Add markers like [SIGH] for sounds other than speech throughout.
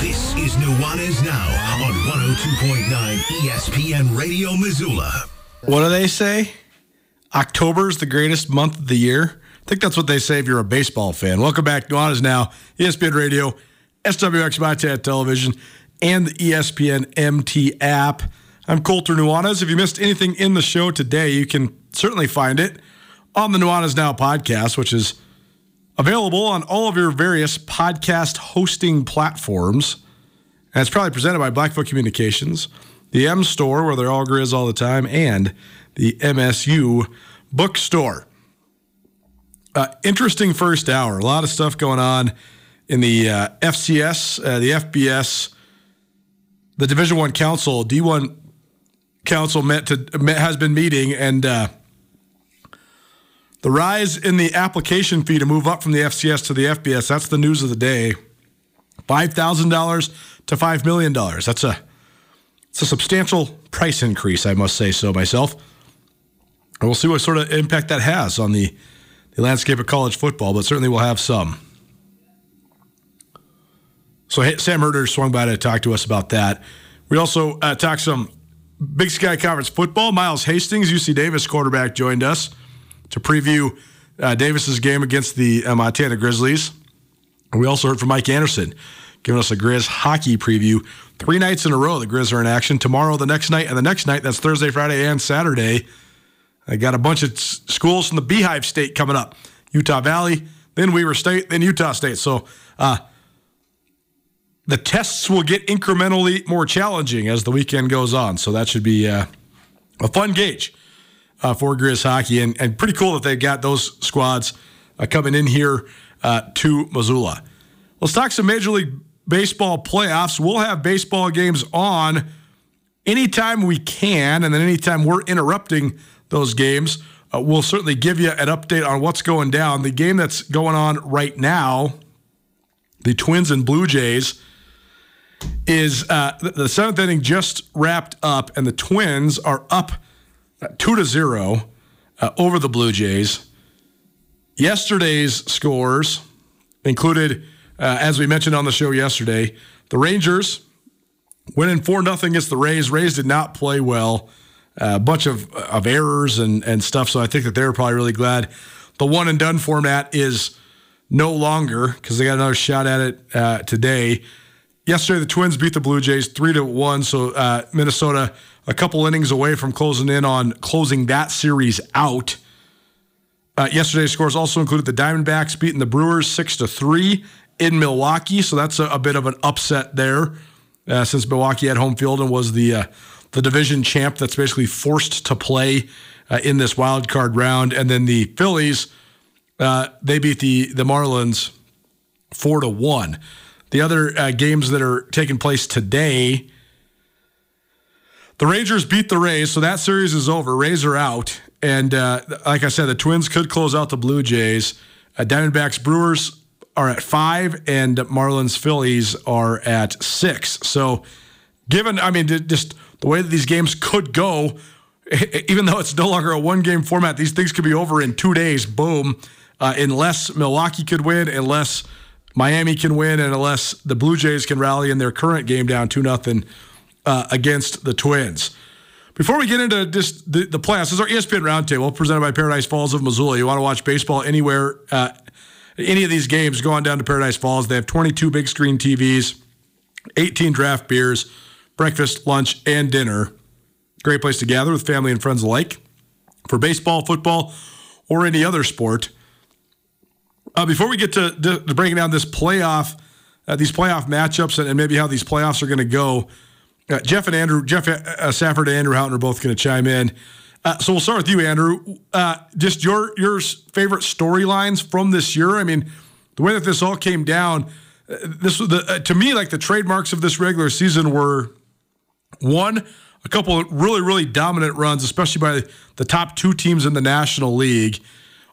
This is Nuanez Now on 102.9 ESPN Radio Missoula. What do they say? October is the greatest month of the year. I think that's what they say if you're a baseball fan. Welcome back. Nuanez Now, ESPN Radio, SWX Montana Television, and the ESPN MT app. I'm Colter Nuanez. If you missed anything in the show today, you can certainly find it on the Nuanez Now podcast, which is Available on all of your various podcast hosting platforms. And it's probably presented by Blackfoot Communications, the M Store, where they're all grizz all the time, and the MSU Bookstore. Uh, interesting first hour. A lot of stuff going on in the uh, FCS, uh, the FBS, the Division One Council, D1 Council met to met, has been meeting, and uh, the rise in the application fee to move up from the FCS to the FBS, that's the news of the day. $5,000 to $5 million. That's a, it's a substantial price increase, I must say so myself. And we'll see what sort of impact that has on the, the landscape of college football, but certainly we'll have some. So Sam Herder swung by to talk to us about that. We also uh, talked some Big Sky Conference football. Miles Hastings, UC Davis quarterback, joined us to preview uh, Davis's game against the uh, Montana Grizzlies. We also heard from Mike Anderson giving us a Grizz hockey preview. Three nights in a row, the Grizz are in action. Tomorrow, the next night, and the next night, that's Thursday, Friday, and Saturday. I got a bunch of schools from the Beehive State coming up Utah Valley, then Weber State, then Utah State. So uh, the tests will get incrementally more challenging as the weekend goes on. So that should be uh, a fun gauge uh, for Grizz hockey, and, and pretty cool that they've got those squads uh, coming in here uh, to Missoula. Let's talk some Major League Baseball playoffs. We'll have baseball games on anytime we can, and then anytime we're interrupting those games, uh, we'll certainly give you an update on what's going down. The game that's going on right now, the Twins and Blue Jays, is uh, the seventh inning just wrapped up, and the Twins are up two to zero uh, over the Blue Jays. Yesterday's scores included, uh, as we mentioned on the show yesterday, the Rangers winning four nothing against the Rays. Rays did not play well. A uh, bunch of of errors and and stuff. So I think that they're probably really glad the one and done format is no longer because they got another shot at it uh, today. Yesterday, the Twins beat the Blue Jays three to one. So uh, Minnesota a couple innings away from closing in on closing that series out. Uh, yesterday's scores also included the Diamondbacks beating the Brewers six to three in Milwaukee, so that's a, a bit of an upset there, uh, since Milwaukee had home field and was the uh, the division champ that's basically forced to play uh, in this wild card round. And then the Phillies, uh, they beat the the Marlins four to one. The other uh, games that are taking place today the Rangers beat the Rays, so that series is over. Rays are out. And uh, like I said, the Twins could close out the Blue Jays. Uh, Diamondbacks Brewers are at five, and Marlins Phillies are at six. So, given, I mean, just the way that these games could go, [LAUGHS] even though it's no longer a one game format, these things could be over in two days. Boom. Uh, unless Milwaukee could win, unless Miami can win, and unless the Blue Jays can rally in their current game down 2 nothing uh, against the Twins. Before we get into just the, the playoffs, this is our ESPN Roundtable presented by Paradise Falls of Missoula. You want to watch baseball anywhere, uh, any of these games, go on down to Paradise Falls. They have 22 big screen TVs, 18 draft beers, breakfast, lunch, and dinner. Great place to gather with family and friends alike for baseball, football, or any other sport. Uh, before we get to, to, to, breaking down this playoff, uh, these playoff matchups, and, and maybe how these playoffs are going to go, uh, Geoff and Andrew, Geoff uh, Safford and Andrew Houghton are both going to chime in. Uh, so we'll start with you, Andrew. Uh, just your your favorite storylines from this year. I mean, the way that this all came down, this was the uh, to me like the trademarks of this regular season were one a couple of really really dominant runs, especially by the top two teams in the National League.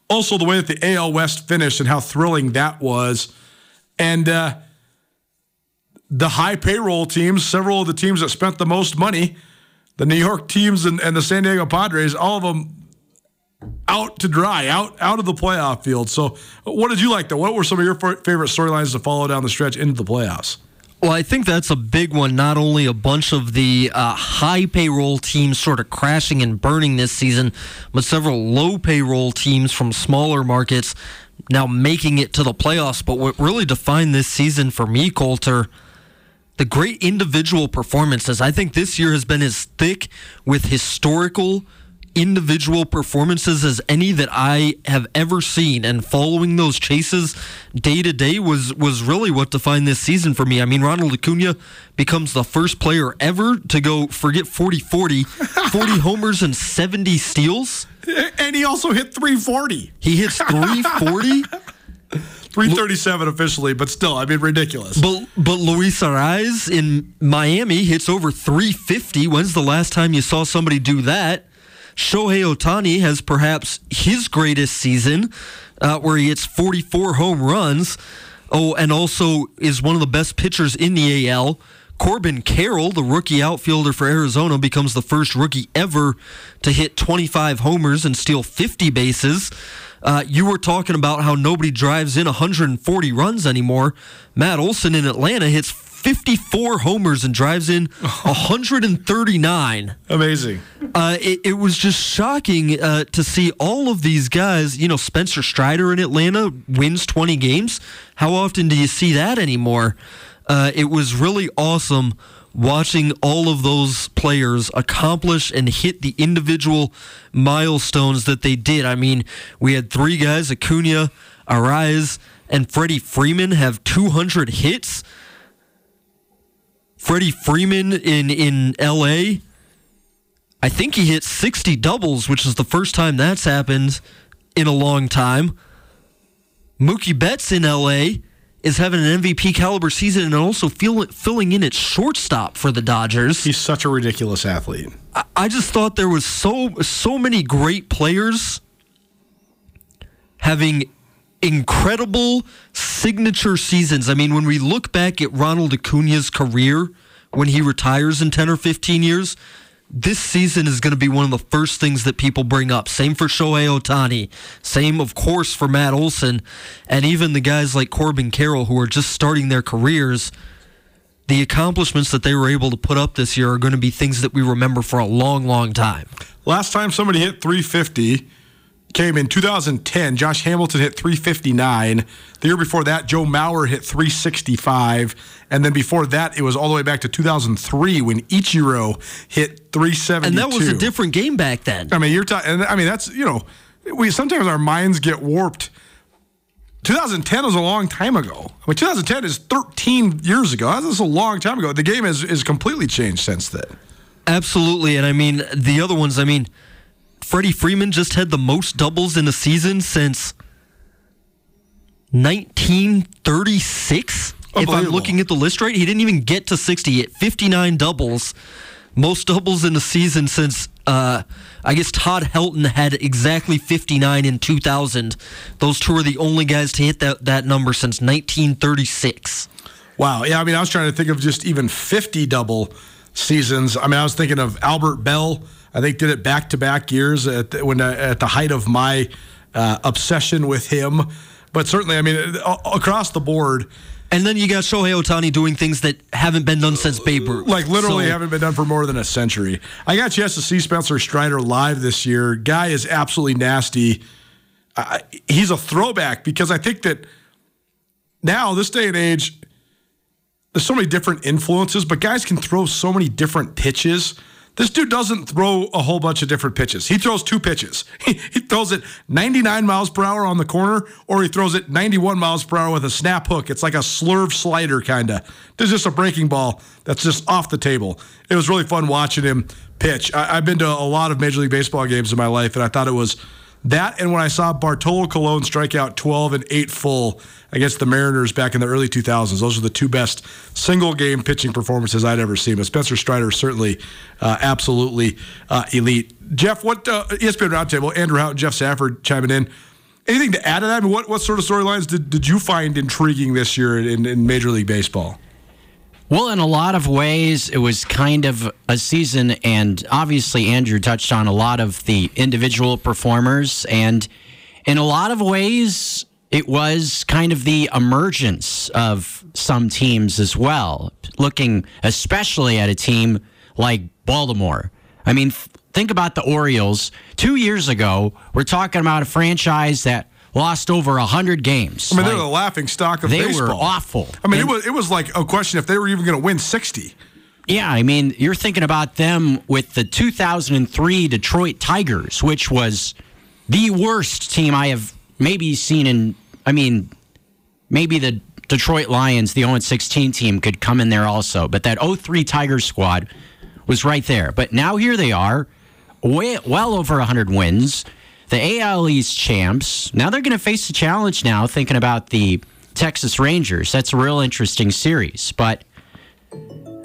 Also, the way that the AL West finished and how thrilling that was, and uh, the high payroll teams, several of the teams that spent the most money, the New York teams and, and the San Diego Padres, all of them out to dry, out out of the playoff field. So, what did you like though? What were some of your favorite storylines to follow down the stretch into the playoffs? Well, I think that's a big one. Not only a bunch of the uh, high payroll teams sort of crashing and burning this season, but several low payroll teams from smaller markets now making it to the playoffs. But what really defined this season for me, Colter, the great individual performances. I think this year has been as thick with historical individual performances as any that I have ever seen. And following those chases day to day was was really what defined this season for me. I mean, Ronald Acuna becomes the first player ever to go forget 40 40, [LAUGHS] 40 homers and 70 steals. And he also hit 340. He hits 340. 337 officially, but still, I mean, ridiculous. But but Luis Arraez in Miami hits over 350. When's the last time you saw somebody do that? Shohei Ohtani has perhaps his greatest season, uh, where he hits 44 home runs. Oh, and also is one of the best pitchers in the AL. Corbin Carroll, the rookie outfielder for Arizona, becomes the first rookie ever to hit 25 homers and steal 50 bases. Uh, you were talking about how nobody drives in 140 runs anymore. Matt Olson in Atlanta hits 54 homers and drives in [LAUGHS] 139. Amazing. Uh, it, it, was just shocking uh, to see all of these guys. You know, Spencer Strider in Atlanta wins 20 games. How often do you see that anymore? Uh, it was really awesome watching all of those players accomplish and hit the individual milestones that they did. I mean, we had three guys, Acuna, Arraez, and Freddie Freeman have 200 hits. Freddie Freeman in in L.A. I think he hit 60 doubles, which is the first time that's happened in a long time. Mookie Betts in L.A. is having an MVP caliber season and also feel, filling in at shortstop for the Dodgers. He's such a ridiculous athlete. I, I just thought there was so so many great players having incredible signature seasons. I mean, when we look back at Ronald Acuna's career when he retires in 10 or 15 years, this season is going to be one of the first things that people bring up. Same for Shohei Ohtani. Same, of course, for Matt Olson. And even the guys like Corbin Carroll who are just starting their careers. The accomplishments that they were able to put up this year are going to be things that we remember for a long, long time. Last time somebody hit 350 came in 2010. Josh Hamilton hit 359. The year before that, Joe Mauer hit 365. And then before that, it was all the way back to 2003 when Ichiro hit 372. And that was a different game back then. I mean, you're talking, I mean, that's, you know, we sometimes our minds get warped. 2010 was a long time ago. I mean, 2010 is 13 years ago. That's a long time ago. The game has, is completely changed since then. Absolutely. And I mean, the other ones, I mean, Freddie Freeman just had the most doubles in a season since 1936. If I'm looking at the list right, he didn't even get to 60 at 59 doubles. Most doubles in a season since uh, I guess Todd Helton had exactly 59 in 2000. Those two are the only guys to hit that, that number since 1936. Wow. Yeah, I mean, I was trying to think of just even 50 double seasons. I mean, I was thinking of Albert Belle I think did it back to back years at the, when uh, at the height of my uh, obsession with him. But certainly, I mean, across the board. And then you got Shohei Ohtani doing things that haven't been done since Babe Ruth. Like literally so. haven't been done for more than a century. I got a chance to see Spencer Strider live this year. Guy is absolutely nasty. Uh, he's a throwback because I think that now, this day and age, there's so many different influences, but guys can throw so many different pitches this dude doesn't throw a whole bunch of different pitches. He throws two pitches. [LAUGHS] He, he throws it 99 miles per hour on the corner, or he throws it 91 miles per hour with a snap hook. It's like a slurve slider, kind of. There's just a breaking ball that's just off the table. It was really fun watching him pitch. I, I've been to a lot of Major League Baseball games in my life, and I thought it was That and when I saw Bartolo Colon strike out 12 and 8 full against the Mariners back in the early 2000s. Those are the two best single game pitching performances I'd ever seen. But Spencer Strider certainly uh, absolutely uh, elite. Geoff, what uh, ESPN Roundtable, Andrew Houghton, Geoff Safford chiming in. Anything to add to that? I mean, what, what sort of storylines did, did you find intriguing this year in, in Major League Baseball? Well, in a lot of ways, it was kind of a season, and obviously, Andrew touched on a lot of the individual performers, and in a lot of ways, it was kind of the emergence of some teams as well. Looking especially at a team like Baltimore. I mean, think about the Orioles. Two years ago, we're talking about a franchise that lost over 100 games. I mean, like, they were the laughing stock of they baseball. They were awful. I mean, and, it was it was like a question if they were even going to win 60. Yeah, I mean, you're thinking about them with the 2003 Detroit Tigers, which was the worst team I have maybe seen in I mean, maybe the Detroit Lions, the 0 16 team could come in there also, but that 03 Tigers squad was right there. But now here they are, way, well over 100 wins the AL East champs. Now they're going to face a challenge now, thinking about the Texas Rangers. That's a real interesting series. But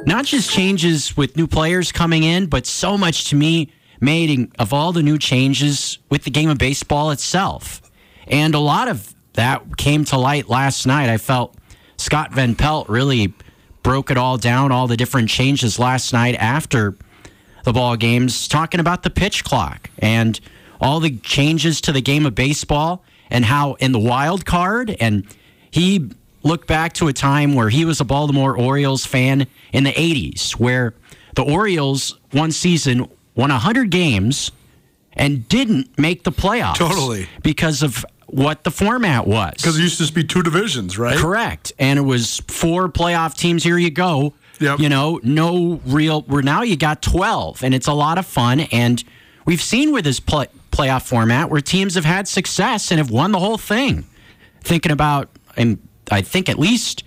not just changes with new players coming in, but so much to me made of all the new changes with the game of baseball itself. And a lot of that came to light last night. I felt Scott Van Pelt really broke it all down, all the different changes last night after the ball games, talking about the pitch clock and all the changes to the game of baseball and how in the wild card and he looked back to a time where he was a Baltimore Orioles fan in the 80s where the Orioles one season won 100 games and didn't make the playoffs. Totally. Because of what the format was. Because it used to just be two divisions, right? Correct. And it was four playoff teams. Here you go. Yep. You know, no real. Where now you got 12, and it's a lot of fun. And we've seen with this play, playoff format where teams have had success and have won the whole thing. Thinking about, and I think at least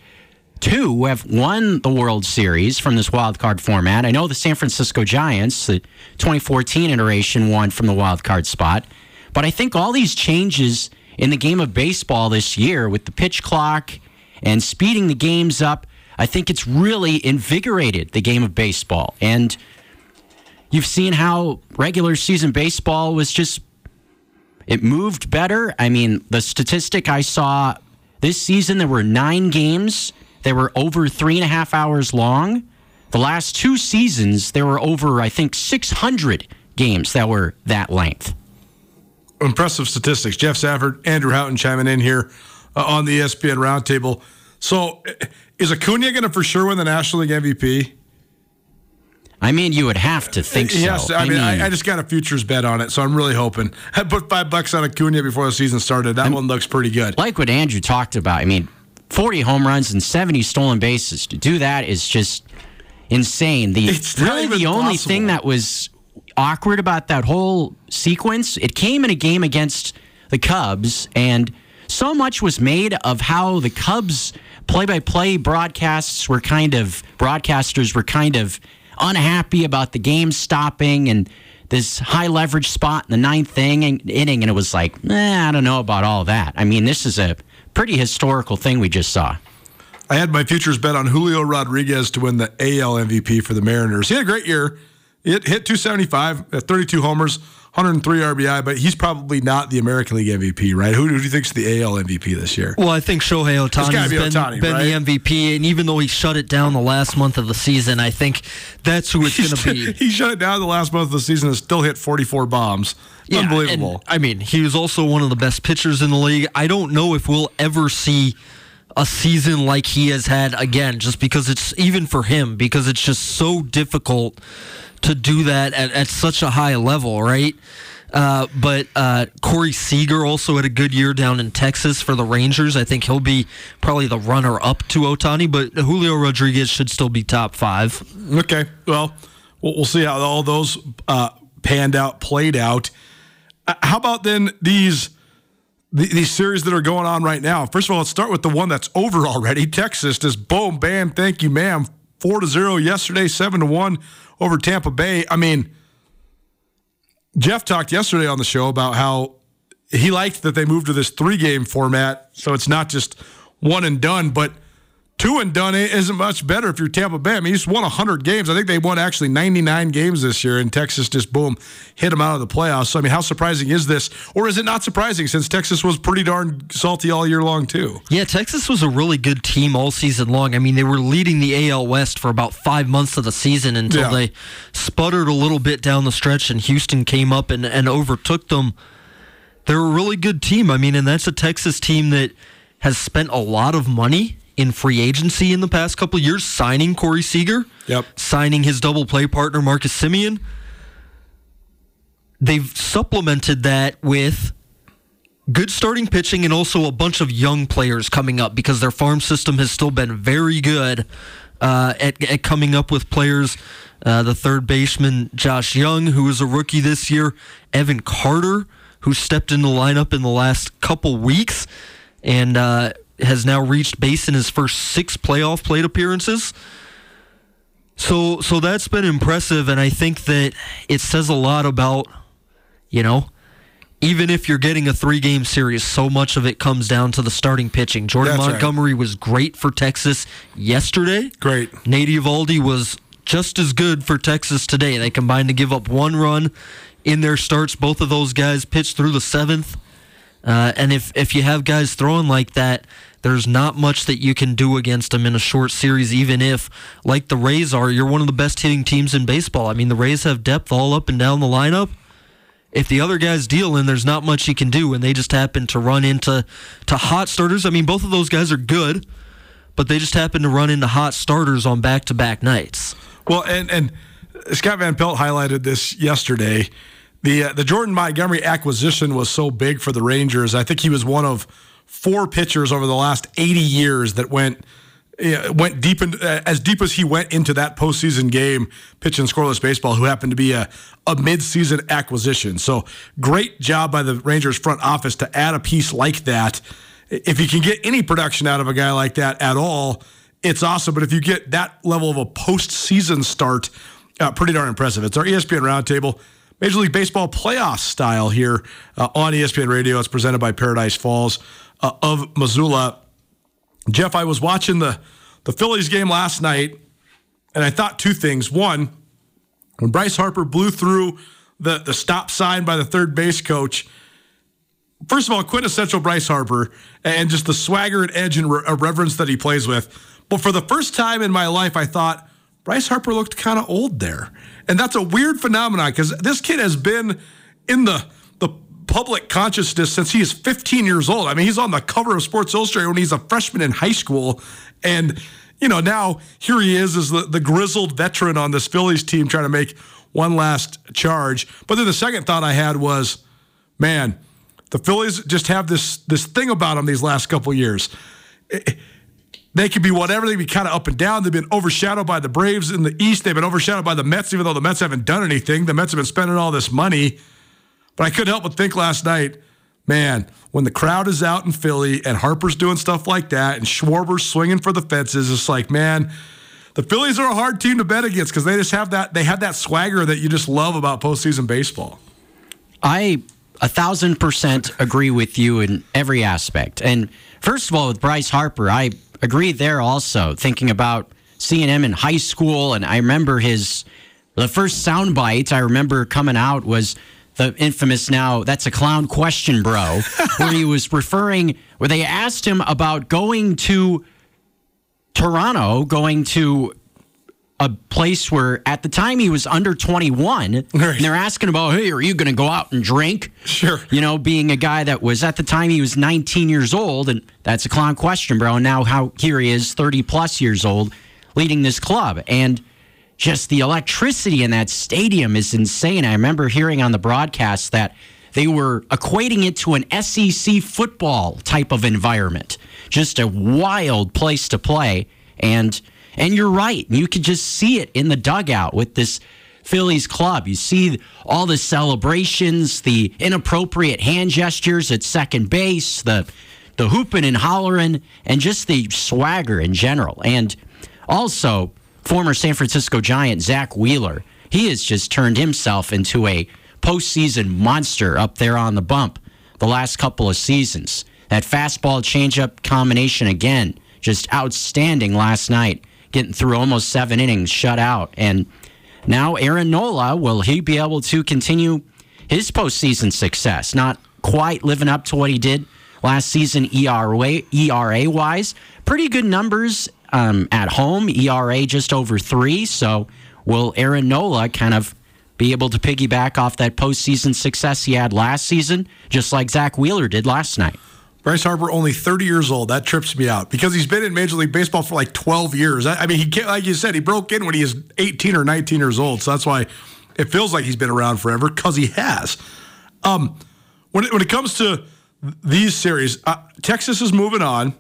two have won the World Series from this wild card format. I know the San Francisco Giants, the 2014 iteration, won from the wild card spot. But I think all these changes in the game of baseball this year with the pitch clock and speeding the games up, I think it's really invigorated the game of baseball. And You've seen how regular season baseball was just, it moved better. I mean, the statistic I saw this season, there were nine games that were over three and a half hours long. The last two seasons, there were over, I think, 600 games that were that length. Impressive statistics. Geoff Safford, Andrew Houghton chiming in here uh, on the ESPN Roundtable. So, is Acuna going to for sure win the National League MVP? I mean, you would have to think so. Yes, I, I mean, I, I, just got a futures bet on it, so I'm really hoping. [LAUGHS] I put five bucks on Acuna before the season started. That one looks pretty good. Like what Andrew talked about. I mean, 40 home runs and 70 stolen bases. To do that is just insane. The it's really the only possible. thing that was awkward about that whole sequence. It came in a game against the Cubs, and so much was made of how the Cubs play-by-play broadcasts were kind of broadcasters were kind of unhappy about the game stopping and this high leverage spot in the ninth inning, and it was like, eh, I don't know about all that. I mean, this is a pretty historical thing we just saw. I had my futures bet on Julio Rodriguez to win the AL MVP for the Mariners. He had a great year. It hit 275, 32 homers, 103 RBI, but he's probably not the American League MVP, right? Who, who do you think's the AL MVP this year? Well, I think Shohei Ohtani's be been, Ohtani, been right? the MVP, and even though he shut it down the last month of the season, I think that's who it's going to be. he shut it down the last month of the season and still hit 44 bombs. Yeah, Unbelievable. and, I mean, he was also one of the best pitchers in the league. I don't know if we'll ever see a season like he has had again, just because it's even for him, because it's just so difficult to do that at, at such a high level, right? Uh, but uh, Corey Seager also had a good year down in Texas for the Rangers. I think he'll be probably the runner up to Ohtani, but Julio Rodriguez should still be top five. Okay. Well, we'll see how all those uh, panned out, played out. Uh, how about then these these series that are going on right now? First of all, let's start with the one that's over already. Texas just boom, bam, thank you, ma'am. Four to zero yesterday, seven to one over Tampa Bay. I mean, Geoff talked yesterday on the show about how he liked that they moved to this three game format, so it's not just one and done, but two and done isn't much better if you're Tampa Bay. I mean, he's won 100 games. I think they won actually 99 games this year, and Texas just boom hit them out of the playoffs. So I mean, how surprising is this, or is it not surprising since Texas was pretty darn salty all year long too? Yeah, Texas was a really good team all season long. I mean, they were leading the AL West for about five months of the season until yeah. they sputtered a little bit down the stretch, and Houston came up and, and overtook them. They're a really good team. I mean, and that's a Texas team that has spent a lot of money in free agency in the past couple years, signing Corey Seager, yep. signing his double play partner Marcus Semien. They've supplemented that with good starting pitching and also a bunch of young players coming up because their farm system has still been very good uh, at, at, coming up with players. Uh, the third baseman Josh Jung, who is a rookie this year, Evan Carter, who stepped in the lineup in the last couple weeks, and uh, has now reached base in his first six playoff plate appearances. So so that's been impressive and I think that it says a lot about, you know, even if you're getting a three game series, so much of it comes down to the starting pitching. Jordan That's Montgomery right. was great for Texas yesterday. Great. Nate Eovaldi was just as good for Texas today. They combined to give up one run in their starts. Both of those guys pitched through the seventh. Uh, and if, if you have guys throwing like that, there's not much that you can do against them in a short series, even if, like the Rays are, you're one of the best hitting teams in baseball. I mean, the Rays have depth all up and down the lineup. If the other guys deal in, there's not much you can do, and they just happen to run into to hot starters. I mean, both of those guys are good, but they just happen to run into hot starters on back to back nights. Well, and and Scott Van Pelt highlighted this yesterday the uh, the Jordan Montgomery acquisition was so big for the Rangers. I think he was one of four pitchers over the last 80 years that went uh, went deep in, uh, as deep as he went into that postseason game pitching scoreless baseball. Who happened to be a a midseason acquisition. So great job by the Rangers front office to add a piece like that. If you can get any production out of a guy like that at all, it's awesome. But if you get that level of a postseason start, uh, pretty darn impressive. It's our ESPN roundtable. Major League Baseball playoff style here uh, on ESPN Radio. It's presented by Paradise Falls uh, of Missoula. Geoff, I was watching the the Phillies game last night, and I thought two things. One, when Bryce Harper blew through the the stop sign by the third base coach. First of all, quintessential Bryce Harper, and just the swagger and edge and re- reverence that he plays with. But for the first time in my life, I thought Bryce Harper looked kind of old there. And that's a weird phenomenon because this kid has been in the the public consciousness since he is 15 years old. I mean, he's on the cover of Sports Illustrated when he's a freshman in high school. And, you know, now here he is as the, the grizzled veteran on this Phillies team trying to make one last charge. But then the second thought I had was, man, the Phillies just have this this thing about them these last couple years. It, they could be whatever. They could be kind of up and down. They've been overshadowed by the Braves in the East. They've been overshadowed by the Mets, even though the Mets haven't done anything. The Mets have been spending all this money. But I couldn't help but think last night, man, when the crowd is out in Philly and Harper's doing stuff like that and Schwarber's swinging for the fences, it's like, man, the Phillies are a hard team to bet against because they just have that they have that swagger that you just love about postseason baseball. I a thousand percent agree with you in every aspect. And first of all, with Bryce Harper, I agree there also, thinking about seeing him in high school. And I remember his, the first sound bite I remember coming out was the infamous now, that's a clown question, bro, [LAUGHS] where he was referring, where they asked him about going to Toronto, going to a place where at the time he was under 21 right. and they're asking about hey are you going to go out and drink? Sure. You know being a guy that was at the time he was 19 years old and that's a clown question bro. And now how here he is 30 plus years old leading this club. And just the electricity in that stadium is insane. I remember hearing on the broadcast that they were equating it to an SEC football type of environment. Just a wild place to play. And and you're right. You could just see it in the dugout with this Phillies club. You see all the celebrations, the inappropriate hand gestures at second base, the the hooping and hollering, and just the swagger in general. And also, former San Francisco Giant Zack Wheeler, he has just turned himself into a postseason monster up there on the bump. the last couple of seasons. That fastball changeup combination again, just outstanding last night, getting through almost seven innings, shut out. And now Aaron Nola, will he be able to continue his postseason success? Not quite living up to what he did last season ERA, ERA wise. Pretty good numbers um, at home, ERA just over three. So will Aaron Nola kind of be able to piggyback off that postseason success he had last season, just like Zack Wheeler did last night? Bryce Harper, only 30 years old. That trips me out because he's been in Major League Baseball for like 12 years. I, I mean, he like you said, he broke in when he was 18 or 19 years old. So that's why it feels like he's been around forever because he has. Um, when it, when it comes to these series, uh, Texas is moving on.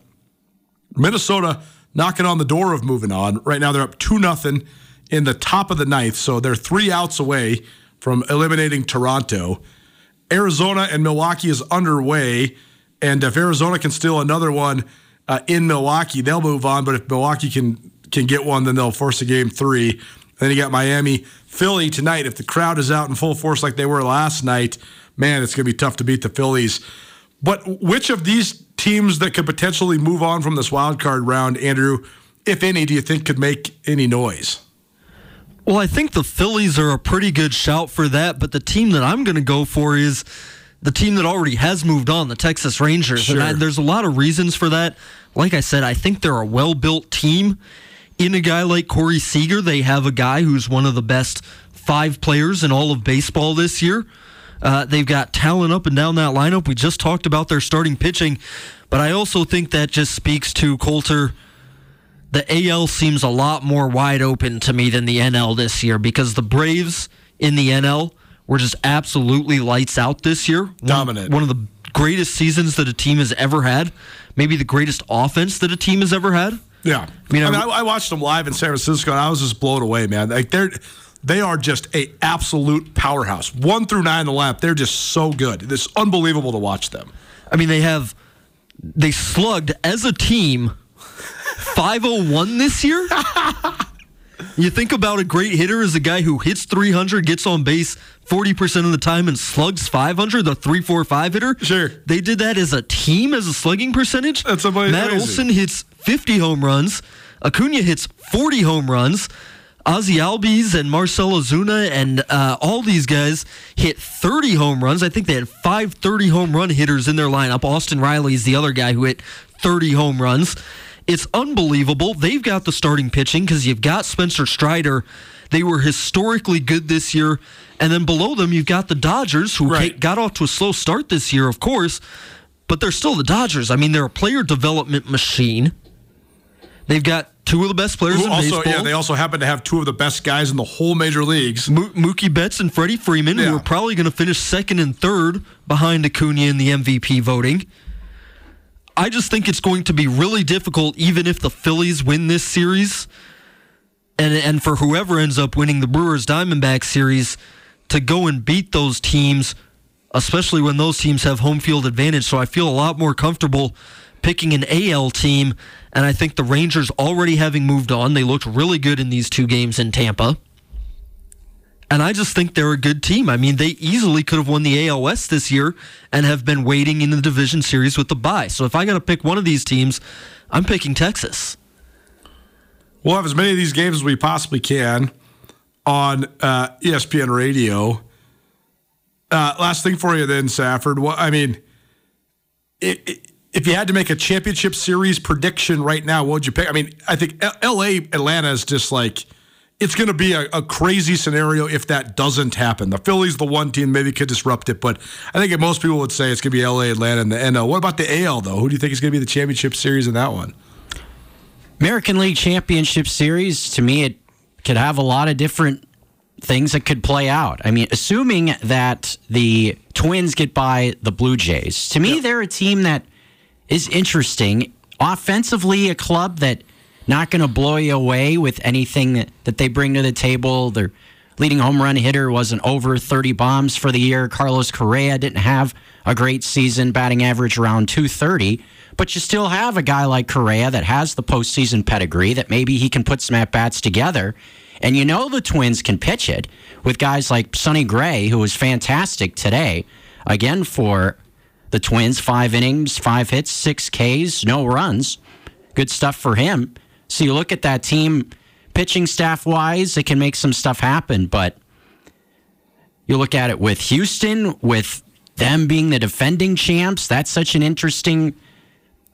Minnesota knocking on the door of moving on. Right now, they're up two nothing in the top of the ninth, so they're three outs away from eliminating Toronto. Arizona and Milwaukee is underway. And if Arizona can steal another one uh, in Milwaukee, they'll move on. But if Milwaukee can can get one, then they'll force a game three. Then you got Miami, Philly tonight. If the crowd is out in full force like they were last night, man, it's going to be tough to beat the Phillies. But which of these teams that could potentially move on from this wild card round, Andrew, if any, do you think could make any noise? Well, I think the Phillies are a pretty good shout for that, but the team that I'm going to go for is the team that already has moved on, the Texas Rangers. Sure. And I, there's a lot of reasons for that. Like I said, I think they're a well built team. In a guy like Corey Seager, they have a guy who's one of the best five players in all of baseball this year. Uh, they've got talent up and down that lineup. We just talked about their starting pitching, but I also think that just speaks to Colter. The AL seems a lot more wide open to me than the NL this year because the Braves in the NL were just absolutely lights out this year. Dominant. One, one of the greatest seasons that a team has ever had. Maybe the greatest offense that a team has ever had. Yeah, I mean, I, mean, I, I watched them live in San Francisco, and I was just blown away, man. Like they're they are just a absolute powerhouse. One through nine in the lap, they're just so good. It's unbelievable to watch them. I mean, they have they slugged as a team 501 this year. [LAUGHS] You think about a great hitter as a guy who hits 300, gets on base 40% of the time, and slugs 500, the 345 hitter. Sure. They did that as a team, as a slugging percentage. That's amazing. Matt Olson hits 50 home runs. Acuna hits 40 home runs. Ozzie Albies and Marcell Ozuna and uh, all these guys hit 30 home runs. I think they had five 30 home run hitters in their lineup. Austin Riley is the other guy who hit 30 home runs. It's unbelievable. They've got the starting pitching because you've got Spencer Strider. They were historically good this year. And then below them, you've got the Dodgers, who right. got off to a slow start this year, of course, but they're still the Dodgers. I mean, they're a player development machine. They've got two of the best players who in also, baseball. Yeah, they also happen to have two of the best guys in the whole major leagues. Mo- Mookie Betts and Freddie Freeman, yeah. who are probably going to finish second and third behind Acuna in the MVP voting. I just think it's going to be really difficult, even if the Phillies win this series, and and for whoever ends up winning the Brewers Diamondback series, to go and beat those teams, especially when those teams have home field advantage. So I feel a lot more comfortable picking an AL team, and I think the Rangers already having moved on. They looked really good in these two games in Tampa. And I just think they're a good team. I mean, they easily could have won the AL West this year and have been waiting in the division series with the bye. So if I got to pick one of these teams, I'm picking Texas. We'll have as many of these games as we possibly can on uh, ESPN Radio. Uh, last thing for you, then, Safford. Well, I mean, it, it, if you had to make a championship series prediction right now, what would you pick? I mean, I think L- LA Atlanta is just like it's going to be a, a, crazy scenario if that doesn't happen. The Phillies, the one team, maybe could disrupt it, but I think most people would say it's going to be LA, Atlanta, and the NL. What about the AL, though? Who do you think is going to be the championship series in that one? American League Championship Series, to me, it could have a lot of different things that could play out. I mean, assuming that the Twins get by the Blue Jays, to me, yep. they're a team that is interesting. Offensively, a club that – not going to blow you away with anything that, that they bring to the table. Their leading home run hitter wasn't over 30 bombs for the year. Carlos Correa didn't have a great season, batting average around 230. But you still have a guy like Correa that has the postseason pedigree that maybe he can put some at bats together. And you know the Twins can pitch it with guys like Sonny Gray, who was fantastic today, again for the Twins, five innings, five hits, six Ks, no runs. Good stuff for him. So you look at that team, pitching staff wise, it can make some stuff happen. But you look at it with Houston, with them being the defending champs, that's such an interesting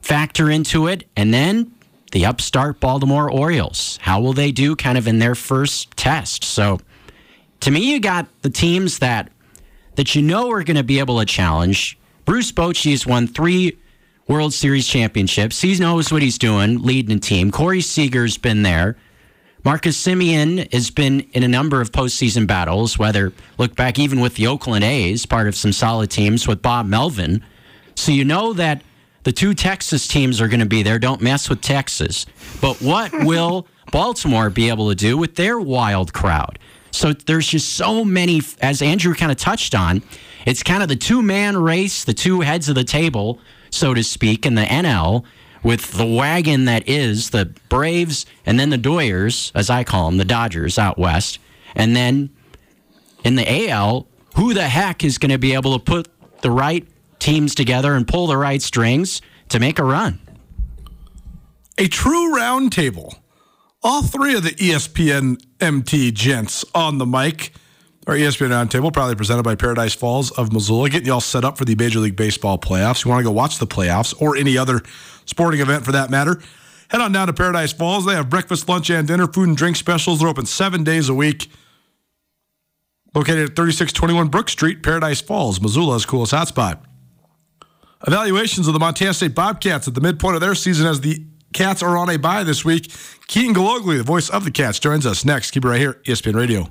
factor into it. And then the upstart Baltimore Orioles. How will they do kind of in their first test? So to me, you got the teams that that you know are going to be able to challenge. Bruce Bochy's won three World Series championships. He knows what he's doing, leading a team. Corey Seager's been there. Marcus Semien has been in a number of postseason battles, whether look back even with the Oakland A's, part of some solid teams with Bob Melvin. So you know that the two Texas teams are going to be there. Don't mess with Texas. But what [LAUGHS] will Baltimore be able to do with their wild crowd? So there's just so many, as Andrew kind of touched on, it's kind of the two man race, the two heads of the table, so to speak, in the NL with the wagon that is the Braves and then the Doyers, as I call them, the Dodgers out west. And then in the AL, who the heck is going to be able to put the right teams together and pull the right strings to make a run? A true roundtable. All three of the ESPN MT gents on the mic. Our ESPN Roundtable, probably presented by Paradise Falls of Missoula, getting you all set up for the Major League Baseball playoffs. You want to go watch the playoffs or any other sporting event for that matter, head on down to Paradise Falls. They have breakfast, lunch, and dinner, food and drink specials. They're open seven days a week. Located at 3621 Brook Street, Paradise Falls, Missoula's coolest hotspot. Evaluations of the Montana State Bobcats at the midpoint of their season as the Cats are on a bye this week. Keaton Gillogly, the voice of the Cats, joins us next. Keep it right here, ESPN Radio.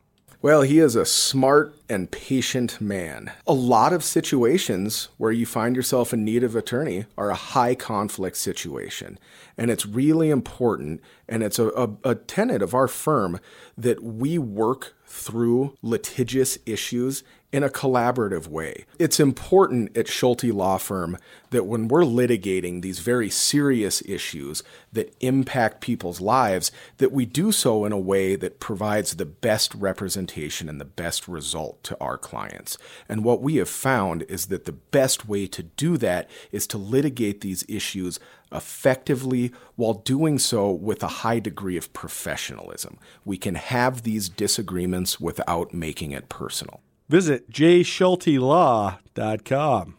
Well, he is a smart and patient man. A lot of situations where you find yourself in need of attorney are a high conflict situation. And it's really important, and it's a, a, a tenet of our firm that we work through litigious issues in a collaborative way. It's important at Schulte Law Firm that when we're litigating these very serious issues that impact people's lives, that we do so in a way that provides the best representation and the best result to our clients. And what we have found is that the best way to do that is to litigate these issues effectively while doing so with a high degree of professionalism. We can have these disagreements without making it personal. Visit jschultelaw.com.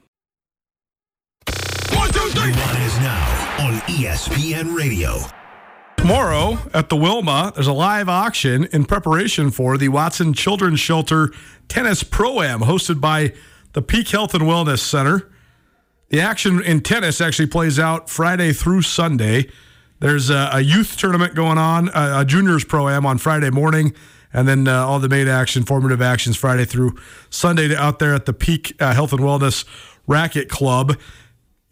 One, two, three. One is now on ESPN Radio. Tomorrow at the Wilma, there's a live auction in preparation for the Watson Children's Shelter Tennis Pro Am hosted by the Peak Health and Wellness Center. The action in tennis actually plays out Friday through Sunday. There's a, a youth tournament going on, a, a juniors pro am on Friday morning, and then uh, all the main action, formative actions Friday through Sunday out there at the Peak uh, Health and Wellness Racket Club.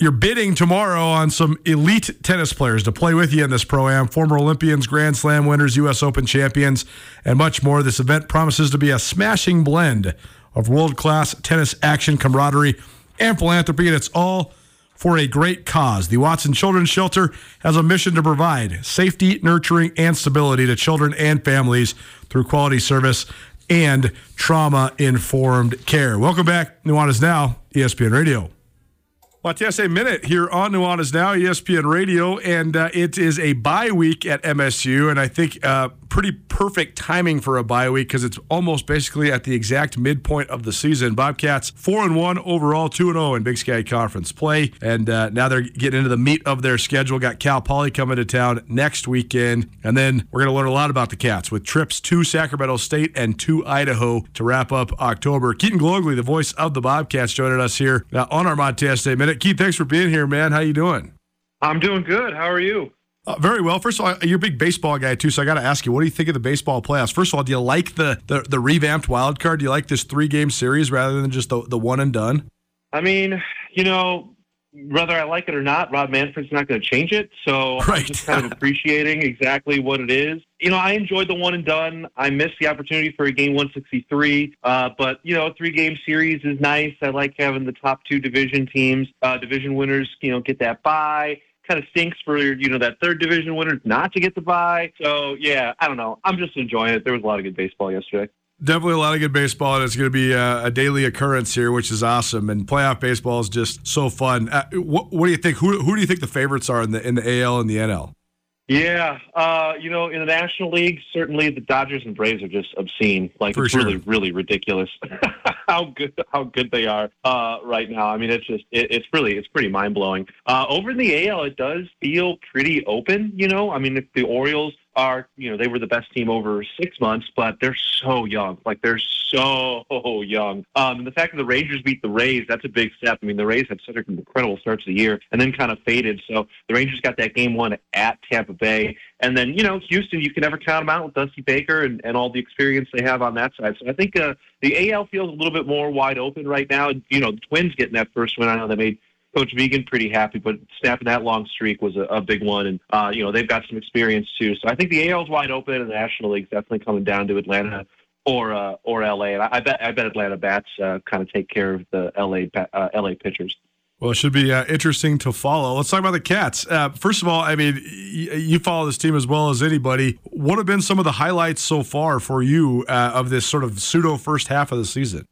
You're bidding tomorrow on some elite tennis players to play with you in this pro am, former Olympians, Grand Slam winners, U.S. Open champions, and much more. This event promises to be a smashing blend of world class tennis action, camaraderie, and philanthropy, and it's all for a great cause. The Watson Children's Shelter has a mission to provide safety, nurturing, and stability to children and families through quality service and trauma informed care. Welcome back. Nuanez Now, ESPN Radio. Montana Minute here on Nuanez Now, ESPN Radio, and uh, it is a bye week at MSU, and I think uh, pretty perfect timing for a bye week because it's almost basically at the exact midpoint of the season. Bobcats four and one overall, two and zero in Big Sky Conference play, and uh, now they're getting into the meat of their schedule. Got Cal Poly coming to town next weekend, and then we're going to learn a lot about the Cats with trips to Sacramento State and to Idaho to wrap up October. Keaton Gillogly, the voice of the Bobcats, joining us here uh, on our Montana State Minute. Keith, thanks for being here, man. How you doing? I'm doing good. How are you? Uh, very well. First of all, you're a big baseball guy too, so I got to ask you, what do you think of the baseball playoffs? First of all, do you like the, the the revamped wild card? Do you like this three game series rather than just the the one and done? I mean, you know, whether I like it or not, Rob Manfred's not going to change it. So right. I'm just kind of appreciating exactly what it is. You know, I enjoyed the one and done. I missed the opportunity for a game 163. Uh, but, you know, a three game series is nice. I like having the top two division teams, uh, division winners, you know, get that bye kind of stinks for you know that third division winner not to get the bye. So yeah, I don't know. I'm just enjoying it. There was a lot of good baseball yesterday. Definitely a lot of good baseball, and it's going to be a, a, daily occurrence here, which is awesome. And playoff baseball is just so fun. Uh, what, what, do you think? Who, who do you think the favorites are in the in the AL and the NL? Yeah, uh, you know, in the National League, certainly the Dodgers and Braves are just obscene. Like For it's sure. really, really ridiculous [LAUGHS] how good how good they are uh, right now. I mean, it's just it, it's really it's pretty mind blowing. Uh, over in the AL, it does feel pretty open. You know, I mean, if the Orioles are, you know, they were the best team over six months, but they're so young. Like they're so [LAUGHS] young. Um, and the fact that the Rangers beat the Rays, that's a big step. I mean, the Rays had such an incredible start to the year and then kind of faded. So the Rangers got that game one at Tampa Bay. And then, you know, Houston, you can never count them out with Dusty Baker and, and all the experience they have on that side. So I think uh, the AL feels a little bit more wide open right now. You know, the Twins getting that first win. I know they made Coach Vigen pretty happy, but snapping that long streak was a, a big one. And, uh, you know, they've got some experience too. So I think the AL is wide open and the National League's definitely coming down to Atlanta or uh, or LA. And I, I bet I bet Atlanta bats uh, kind of take care of the LA uh, LA pitchers. Well, it should be uh, interesting to follow. Let's talk about the Cats. Uh, first of all, I mean, y- you follow this team as well as anybody. What have been some of the highlights so far for you uh, of this sort of pseudo first half of the season?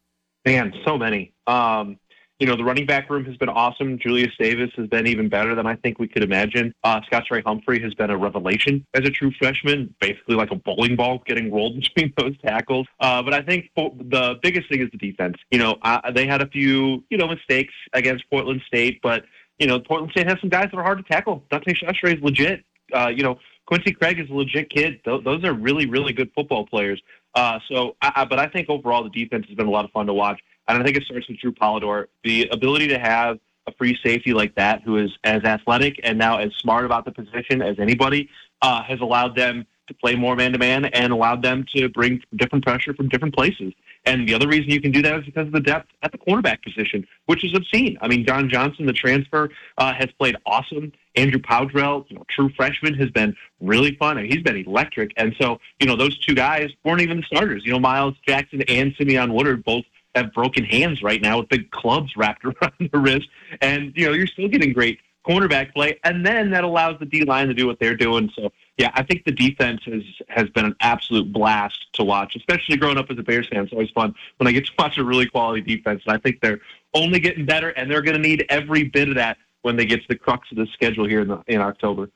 Man, so many. Um, you know, the running back room has been awesome. Julius Davis has been even better than I think we could imagine. Uh, Scottre Humphrey has been a revelation as a true freshman, basically like a bowling ball getting rolled [LAUGHS] between those tackles. Uh, but I think the biggest thing is the defense. You know, uh, they had a few, you know, mistakes against Portland State, but, you know, Portland State has some guys that are hard to tackle. Dante Chachere is legit. Uh, you know, Quincy Craig is a legit kid. Th- those are really, really good football players. Uh, so, I, I, but I think overall the defense has been a lot of fun to watch. And I think it starts with Drew Polidor. The ability to have a free safety like that, who is as athletic and now as smart about the position as anybody, uh, has allowed them to play more man to man and allowed them to bring different pressure from different places. And the other reason you can do that is because of the depth at the cornerback position, which is obscene. I mean, John Johnson, the transfer, uh, has played awesome. Andrew Powdrell, you know, true freshman, has been really fun. I mean, he's been electric. And so, you know, those two guys weren't even the starters. You know, Miles Jackson and Simeon Woodard both have broken hands right now with big clubs wrapped [LAUGHS] around their wrist. And, you know, you're still getting great cornerback play. And then that allows the D line to do what they're doing. So, yeah, I think the defense has, has been an absolute blast to watch, especially growing up as a Bears fan. It's always fun when I get to [LAUGHS] watch a really quality defense. And I think they're only getting better, and they're going to need every bit of that when they get to the crux of the schedule here in, the, in October.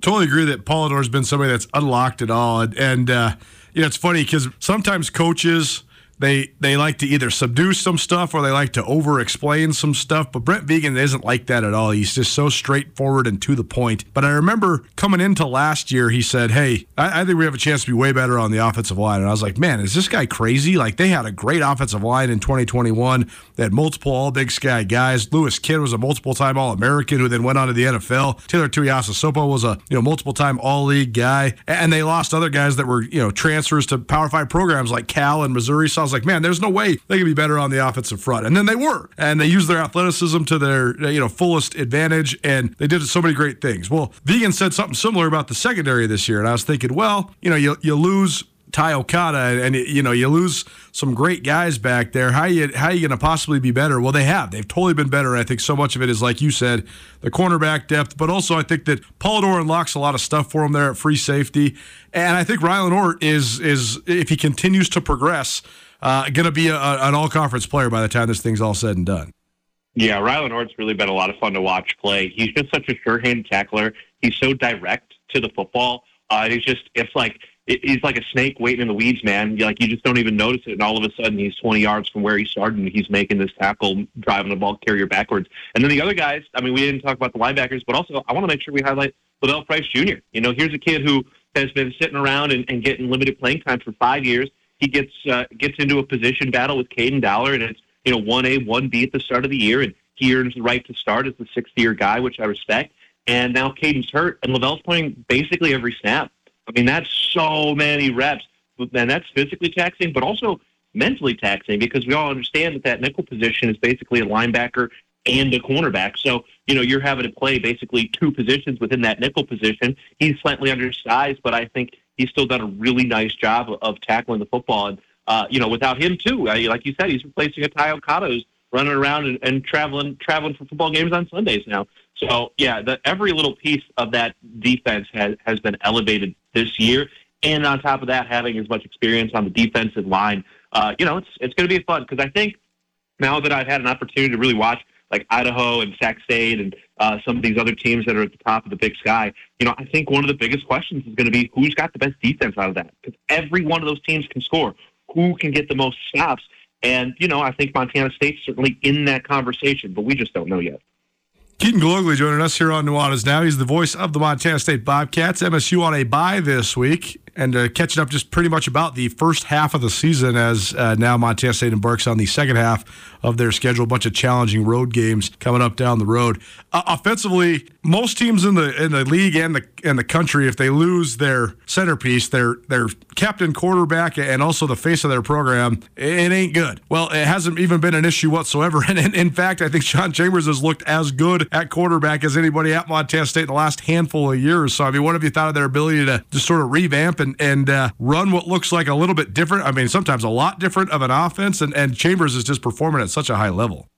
Totally agree that Polidor's been somebody that's unlocked it all. And, and uh, you know, it's funny because sometimes coaches – they they like to either subdue some stuff or they like to over explain some stuff. But Brent Vigen isn't like that at all. He's just so straightforward and to the point. But I remember coming into last year, he said, Hey, I, I think we have a chance to be way better on the offensive line. And I was like, Man, is this guy crazy? Like they had a great offensive line in 2021. They had multiple all big sky guys. Lewis Kidd was a multiple time All American who then went on to the NFL. Taylor Tuiasosopo was a you know multiple time All League guy. And they lost other guys that were, you know, transfers to Power Five programs like Cal and Missouri. So I was like, man, there's no way they could be better on the offensive front. And then they were. And they used their athleticism to their, uh, you know, fullest advantage. And they did so many great things. Well, Vigen said something similar about the secondary this year. And I was thinking, well, you know, you, you lose Ty Okada, and you know you lose some great guys back there. How you how you going to possibly be better? Well, they have. They've totally been better. I think so much of it is like you said, the cornerback depth, but also I think that Polidor unlocks a lot of stuff for him there at free safety, and I think Rylan Ort is is if he continues to progress, uh, going to be a, an all conference player by the time this thing's all said and done. Yeah, Rylan Ort's really been a lot of fun to watch play. He's just such a sure hand tackler. He's so direct to the football. Uh, he's just it's like he's like a snake waiting in the weeds, man. Like you just don't even notice it, and all of a sudden he's 20 yards from where he started, and he's making this tackle, driving the ball carrier backwards. And then the other guys, I mean, we didn't talk about the linebackers, but also I want to make sure we highlight Liddell Price Jr. You know, here's a kid who has been sitting around and, and getting limited playing time for five years. He gets uh, gets into a position battle with Caden Dowler, and it's you know one A, one B at the start of the year, and he earns the right to start as the sixth year guy, which I respect. and now Caden's hurt, and Lavelle's playing basically every snap. I mean, that's so many reps, and that's physically taxing, but also mentally taxing because we all understand that that nickel position is basically a linebacker and a cornerback. So, you know, you're having to play basically two positions within that nickel position. He's slightly undersized, but I think he's still done a really nice job of, tackling the football. And, uh, you know, without him too, I, like you said, he's replacing a Ty running around and, and traveling, traveling for football games on Sundays now. So yeah, the, every little piece of that defense has, has been elevated this year. And on top of that, having as much experience on the defensive line, uh, you know, it's, it's going to be fun because I think now that I've had an opportunity to really watch like Idaho and Sac State and uh, some of these other teams that are at the top of the Big Sky, you know, I think one of the biggest questions is going to be who's got the best defense out of that because every one of those teams can score. Who can get the most stops? And you know, I think Montana State's certainly in that conversation, but we just don't know yet. Keaton Gillogly joining us here on Nuanez Now. He's the voice of the Montana State Bobcats. MSU on a bye this week and uh, catching up just pretty much about the first half of the season as uh, now Montana State embarks on the second half of their schedule. A bunch of challenging road games coming up down the road. Uh, offensively, most teams in the in the league and the and the country, if they lose their centerpiece, their their captain, quarterback, and also the face of their program, it ain't good. Well, it hasn't even been an issue whatsoever. [LAUGHS] And in, in fact, I think Sean Chambers has looked as good at quarterback as anybody at Montana State in the last handful of years. So, I mean, what have you thought of their ability to just sort of revamp and and uh, run what looks like a little bit different? I mean, sometimes a lot different of an offense, and and Chambers is just performing at such a high level.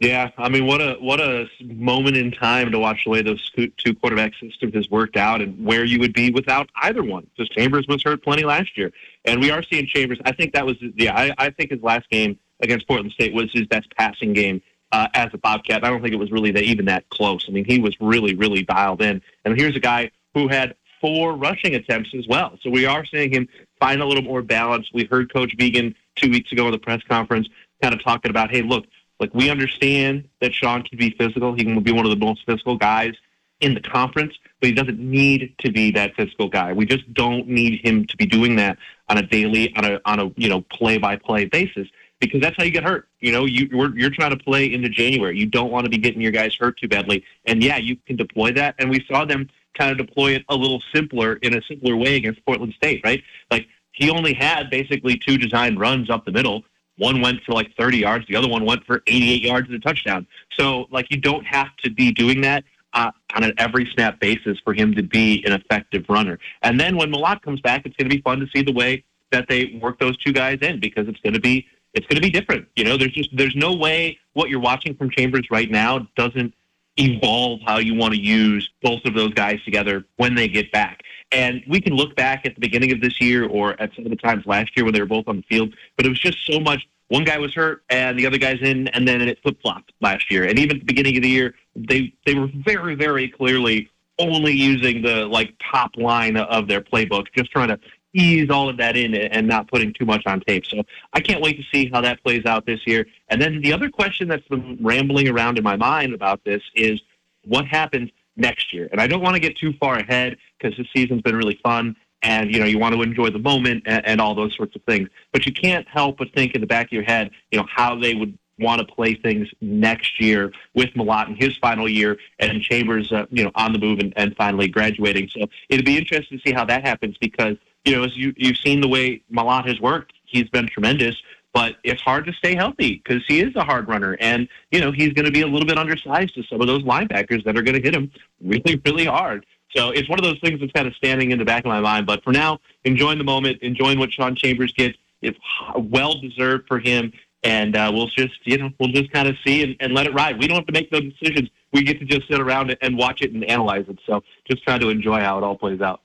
Yeah, I mean, what a what a moment in time to watch the way those two quarterback systems has worked out, and where you would be without either one. Because Chambers was hurt plenty last year, and we are seeing Chambers. I think that was yeah. I, I think his last game against Portland State was his best passing game uh, as a Bobcat. I don't think it was really that, even that close. I mean, he was really really dialed in. And here's a guy who had four rushing attempts as well. So we are seeing him find a little more balance. We heard Coach Vigen two weeks ago in the press conference kind of talking about, hey, look like we understand that Sean can be physical. He can be one of the most physical guys in the conference, but he doesn't need to be that physical guy. We just don't need him to be doing that on a daily, on a on a you know play by play basis because that's how you get hurt. You know, you you're, you're trying to play into January. You don't want to be getting your guys hurt too badly. And yeah, you can deploy that. And we saw them kind of deploy it a little simpler in a simpler way against Portland State, right? Like he only had basically two designed runs up the middle one went for like 30 yards. The other one went for 88 yards and a touchdown. So, like, you don't have to be doing that uh, on an every snap basis for him to be an effective runner. And then when Mellott comes back, it's going to be fun to see the way that they work those two guys in because it's going to be it's going to be different. You know, there's just there's no way what you're watching from Chambers right now doesn't evolve how you want to use both of those guys together when they get back. And we can look back at the beginning of this year or at some of the times last year when they were both on the field, but it was just so much. One guy was hurt and the other guy's in, and then it flip flopped last year. And even at the beginning of the year, they they were very very clearly only using the like top line of their playbook, just trying to ease all of that in and not putting too much on tape. So I can't wait to see how that plays out this year. And then the other question that's been rambling around in my mind about this is what happens next year. And I don't want to get too far ahead because this season's been really fun and you know you want to enjoy the moment and, and, all those sorts of things. But you can't help but think in the back of your head, you know, how they would want to play things next year with Mellott in his final year and Chambers, uh, you know, on the move and, and finally graduating. So it'd be interesting to see how that happens because you know, as you you've seen the way Mellott has worked, he's been tremendous. But it's hard to stay healthy because he is a hard runner, and you know he's going to be a little bit undersized to some of those linebackers that are going to hit him really, really hard. So it's one of those things that's kind of standing in the back of my mind. But for now, enjoying the moment, enjoying what Sean Chambers gets. It's well deserved for him, and uh, we'll just you know we'll just kind of see and, and let it ride. We don't have to make those decisions. We get to just sit around and watch it and analyze it. So just trying to enjoy how it all plays out.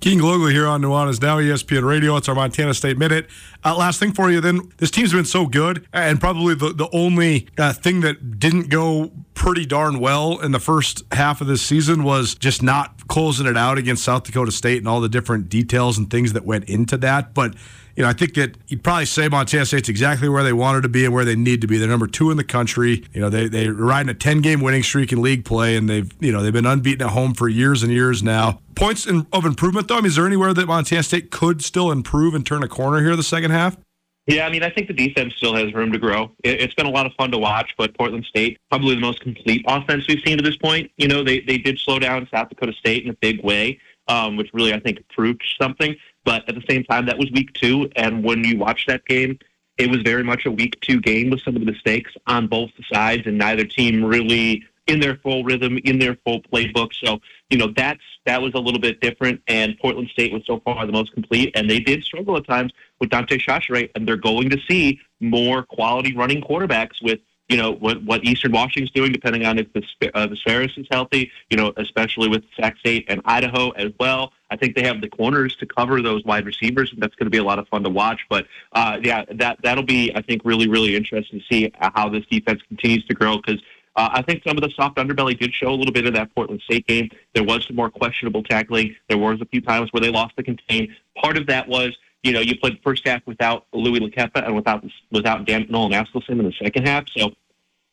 Keaton Gillogly here on Nuanez Now ESPN Radio. It's our Montana State Minute. Uh, last thing for you, then. This team's been so good, and probably the, the only uh, thing that didn't go pretty darn well in the first half of this season was just not closing it out against South Dakota State and all the different details and things that went into that. But you know, I think that you'd probably say Montana State's exactly where they wanted to be and where they need to be. They're number two in the country. You know, they they're riding a ten game winning streak in league play, and they've you know they've been unbeaten at home for years and years now. Points in, of improvement though. I mean, is there anywhere that Montana State could still improve and turn a corner here the second half? Yeah, I mean, I think the defense still has room to grow. It, has been a lot of fun to watch, but Portland State probably the most complete offense we've seen to this point. You know, they they did slow down South Dakota State in a big way, um, which really I think proved something. But at the same time, that was week two, and when you watch that game, it was very much a week two game with some of the mistakes on both sides, and neither team really in their full rhythm, in their full playbook. So, you know, that's that was a little bit different. And Portland State was so far the most complete, and they did struggle at times with Dante Chachere, and they're going to see more quality running quarterbacks with. You know what what Eastern Washington's doing, depending on if the uh, the Ferris is healthy. You know, especially with Sac State and Idaho as well. I think they have the corners to cover those wide receivers. And that's going to be a lot of fun to watch. But uh, yeah, that that'll be I think really really interesting to see how this defense continues to grow because uh, I think some of the soft underbelly did show a little bit of that Portland State game. There was some more questionable tackling. There was a few times where they lost the contain. Part of that was, you know, you played the first half without Louis Lakepa and without without Dan Nolan Askelson in the second half. So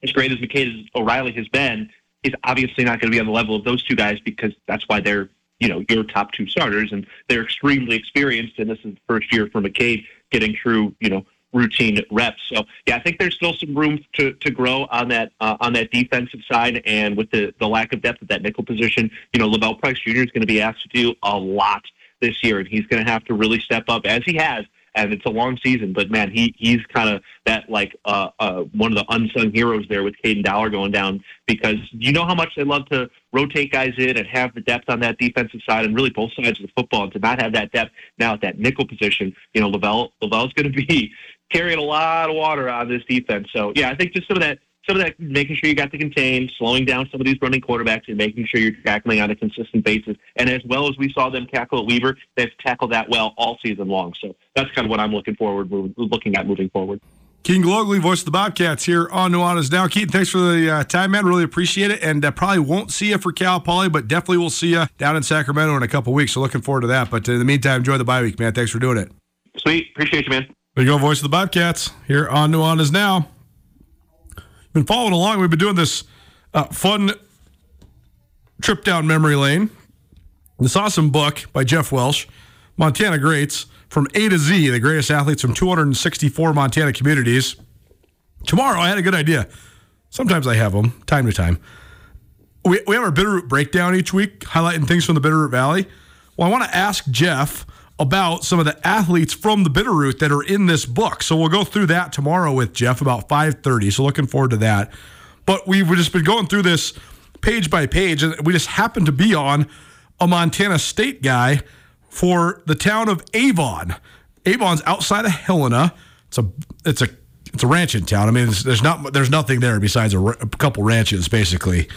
as great as McCade O'Reilly has been, he's obviously not going to be on the level of those two guys because that's why they're you know your top two starters and they're extremely experienced and this is the first year for McCabe getting through you know routine reps. So yeah, I think there's still some room to, to grow on that uh, on that defensive side, and with the the lack of depth at that nickel position, you know, Lavelle Price Jr. is going to be asked to do a lot this year, and he's going to have to really step up as he has and it's a long season. But man, he he's kind of that like uh, uh, one of the unsung heroes there with Caden Dowler going down because you know how much they love to rotate guys in and have the depth on that defensive side and really both sides of the football. And to not have that depth now at that nickel position, you know, Lavelle Lavelle's going to be [LAUGHS] carrying a lot of water on this defense. So yeah, I think just some of that some of that making sure you got to contain, slowing down some of these running quarterbacks, and making sure you're tackling on a consistent basis. And as well as we saw them tackle at Weaver, they've tackled that well all season long. So that's kind of what I'm looking forward, looking at moving forward. Keaton Gillogly, voice of the Bobcats here on Nuanez Now. Keaton, thanks for the uh, time, man. Really appreciate it. And uh, probably won't see you for Cal Poly, but definitely will see you down in Sacramento in a couple weeks. So looking forward to that. But in the meantime, enjoy the bye week, man. Thanks for doing it. Sweet. Appreciate you, man. There you go, voice of the Bobcats here on Nuanez Now been following along. We've been doing this uh, fun trip down memory lane. This awesome book by Jeff Welsh, Montana Greats, from A to Z, the greatest athletes from 264 Montana communities. Tomorrow, I had a good idea. Sometimes I have them, time to time. We, we have our Bitterroot breakdown each week, highlighting things from the Bitterroot Valley. Well, I want to ask Jeff about some of the athletes from the Bitterroot that are in this book. So we'll go through that tomorrow with Jeff about 5:30. So looking forward to that. But we've just been going through this page by page, and we just happened to be on a Montana State guy for the town of Avon. Avon's outside of Helena. It's a it's a it's a ranching town. I mean, there's not there's nothing there besides a, a couple ranches, basically.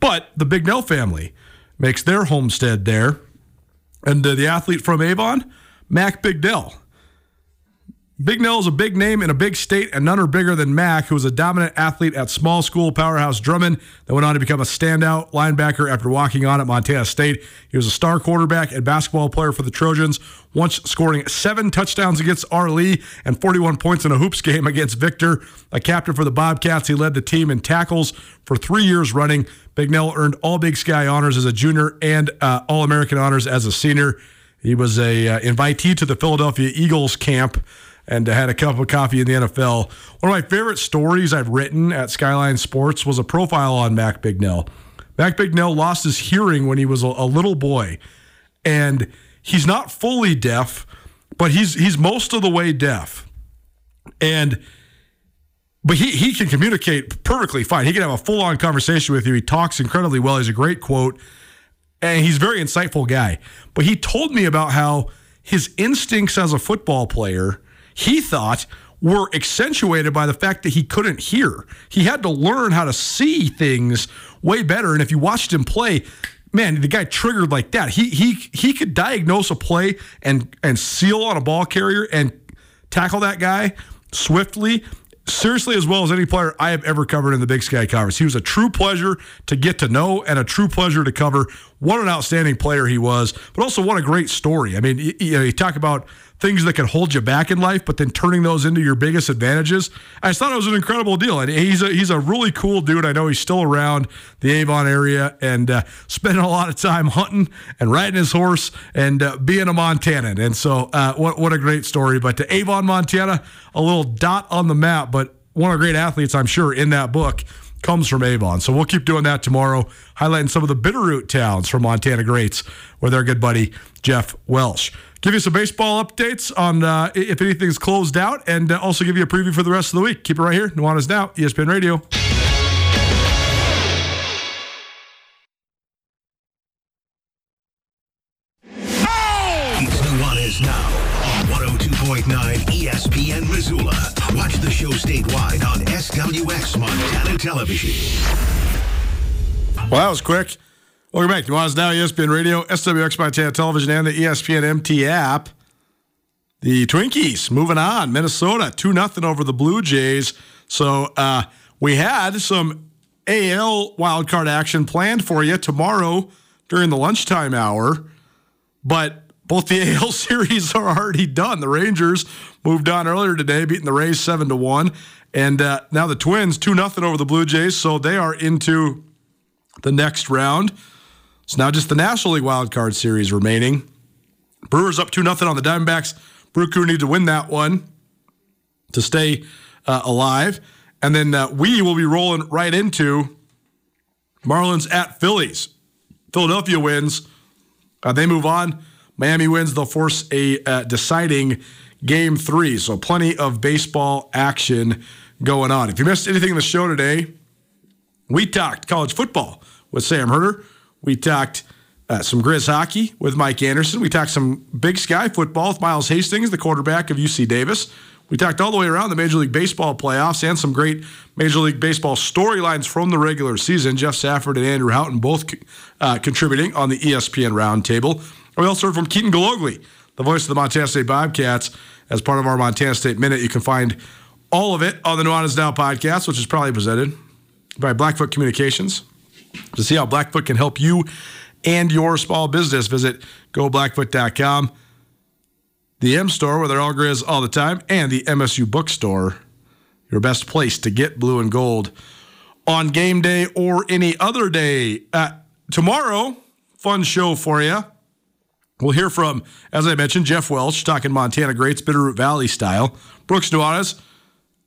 But the Bignell family makes their homestead there and uh, the athlete from Avon, Mac Bignell. Bignell is a big name in a big state, and none are bigger than Mac, who was a dominant athlete at small school powerhouse Drummond that went on to become a standout linebacker after walking on at Montana State. He was a star quarterback and basketball player for the Trojans, once scoring seven touchdowns against Arlee and 41 points in a hoops [LAUGHS] game against Victor. A captain for the Bobcats, he led the team in tackles for three years running. Bignell earned all Big Sky honors as a junior and uh, All American honors as a senior. He was a uh, invitee to the Philadelphia Eagles camp and had a cup of coffee in the NFL. One of my favorite stories I've written at Skyline Sports was a profile on Mac Bignell. Mac Bignell lost his hearing when he was a, little boy, and he's not fully deaf, but he's he's most of the way deaf, and but he he can communicate perfectly fine. He can have a full on conversation with you. He talks incredibly well. He's a great quote, and he's a very insightful guy. But he told me about how his instincts as a football player he thought were accentuated by the fact that he couldn't hear. He had to learn how to see things way better. And if you watched him play, man, the guy triggered like that. He he he could diagnose a play and and seal on a ball carrier and tackle that guy swiftly seriously as well as any player I have ever covered in the Big Sky Conference. He was a true pleasure to get to know and a true pleasure to cover. What an outstanding player he was, but also what a great story. I mean, you, you know, you talk about things that can hold you back in life, but then turning those into your biggest advantages. I thought it was an incredible deal, and he's a he's a really cool dude. I know he's still around the Avon area and uh, spending a lot of time hunting and riding his horse and uh, being a Montanan. And so, uh, what what a great story! But to Avon, Montana, a little dot on the map, but one of the great athletes, I'm sure, in that book comes from Avon. So we'll keep doing that tomorrow, highlighting some of the Bitterroot towns from Montana greats with our good buddy Jeff Welsh. Give you some baseball updates on uh, if anything's closed out, and uh, also give you a preview for the rest of the week. Keep it right here. Nuanez Now, ESPN Radio. It's Nuanez Now on 102.9 ESPN Missoula. Watch the show statewide on SWX Montana Television. Well, that was quick. Welcome back. Nuanez Now, ESPN Radio, SWX Montana Television, and the ESPN MT app. The Twinkies moving on. Minnesota 2 0 over the Blue Jays. So uh, we had some AL wildcard action planned for you tomorrow during the lunchtime hour, but both the [LAUGHS] AL series are already done. The Rangers moved on earlier today, beating the Rays 7 to 1. And uh, now the Twins 2 0 over the Blue Jays. So they are into the next round. It's now just the National League Wild Card series remaining. Brewers up 2 0 on the Diamondbacks. Brew Crew need to win that one to stay uh, alive. And then uh, we will be rolling right into Marlins at Phillies. Philadelphia wins. Uh, they move on. Miami wins. They'll force a uh, deciding game three. So plenty of baseball action going on. If you missed anything in the show today, we talked college football with Sam Herder. We talked uh, some Grizz hockey with Mike Anderson. We talked some Big Sky football with Miles Hastings, the quarterback of UC Davis. We talked all the way around the Major League Baseball playoffs and some great Major League Baseball storylines from the regular season. Geoff Safford and Andrew Houghton both uh, contributing on the ESPN Roundtable. We also heard from Keaton Gillogly, the voice of the Montana State Bobcats, as part of our Montana State Minute. You can find all of it on the Nuanez Now podcast, which is probably presented by Blackfoot Communications. To see how Blackfoot can help you and your small business, visit goblackfoot.com. The M Store, where they're all grizz all the time, and the MSU Bookstore, your best place to get blue and gold on game day or any other day. Uh, tomorrow, fun show for you. We'll hear from, as I mentioned, Jeff Welsh talking Montana greats, Bitterroot Valley style. Brooks Nuanez,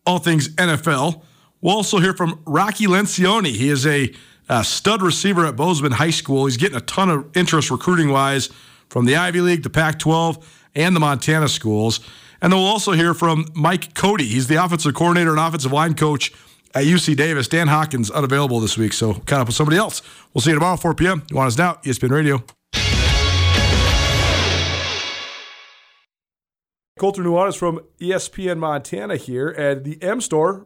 all things NFL. We'll also hear from Rocky Lencioni. He is a, a stud receiver at Bozeman High School. He's getting a ton of interest recruiting wise from the Ivy League, the Pac 12, and the Montana schools. And then we'll also hear from Mike Cody. He's the offensive coordinator and offensive line coach at UC Davis. Dan Hawkins unavailable this week, so caught up with somebody else. We'll see you tomorrow, 4 p.m. Nuanez Now? ESPN Radio. Colter Nuanez from ESPN Montana here, at the M Store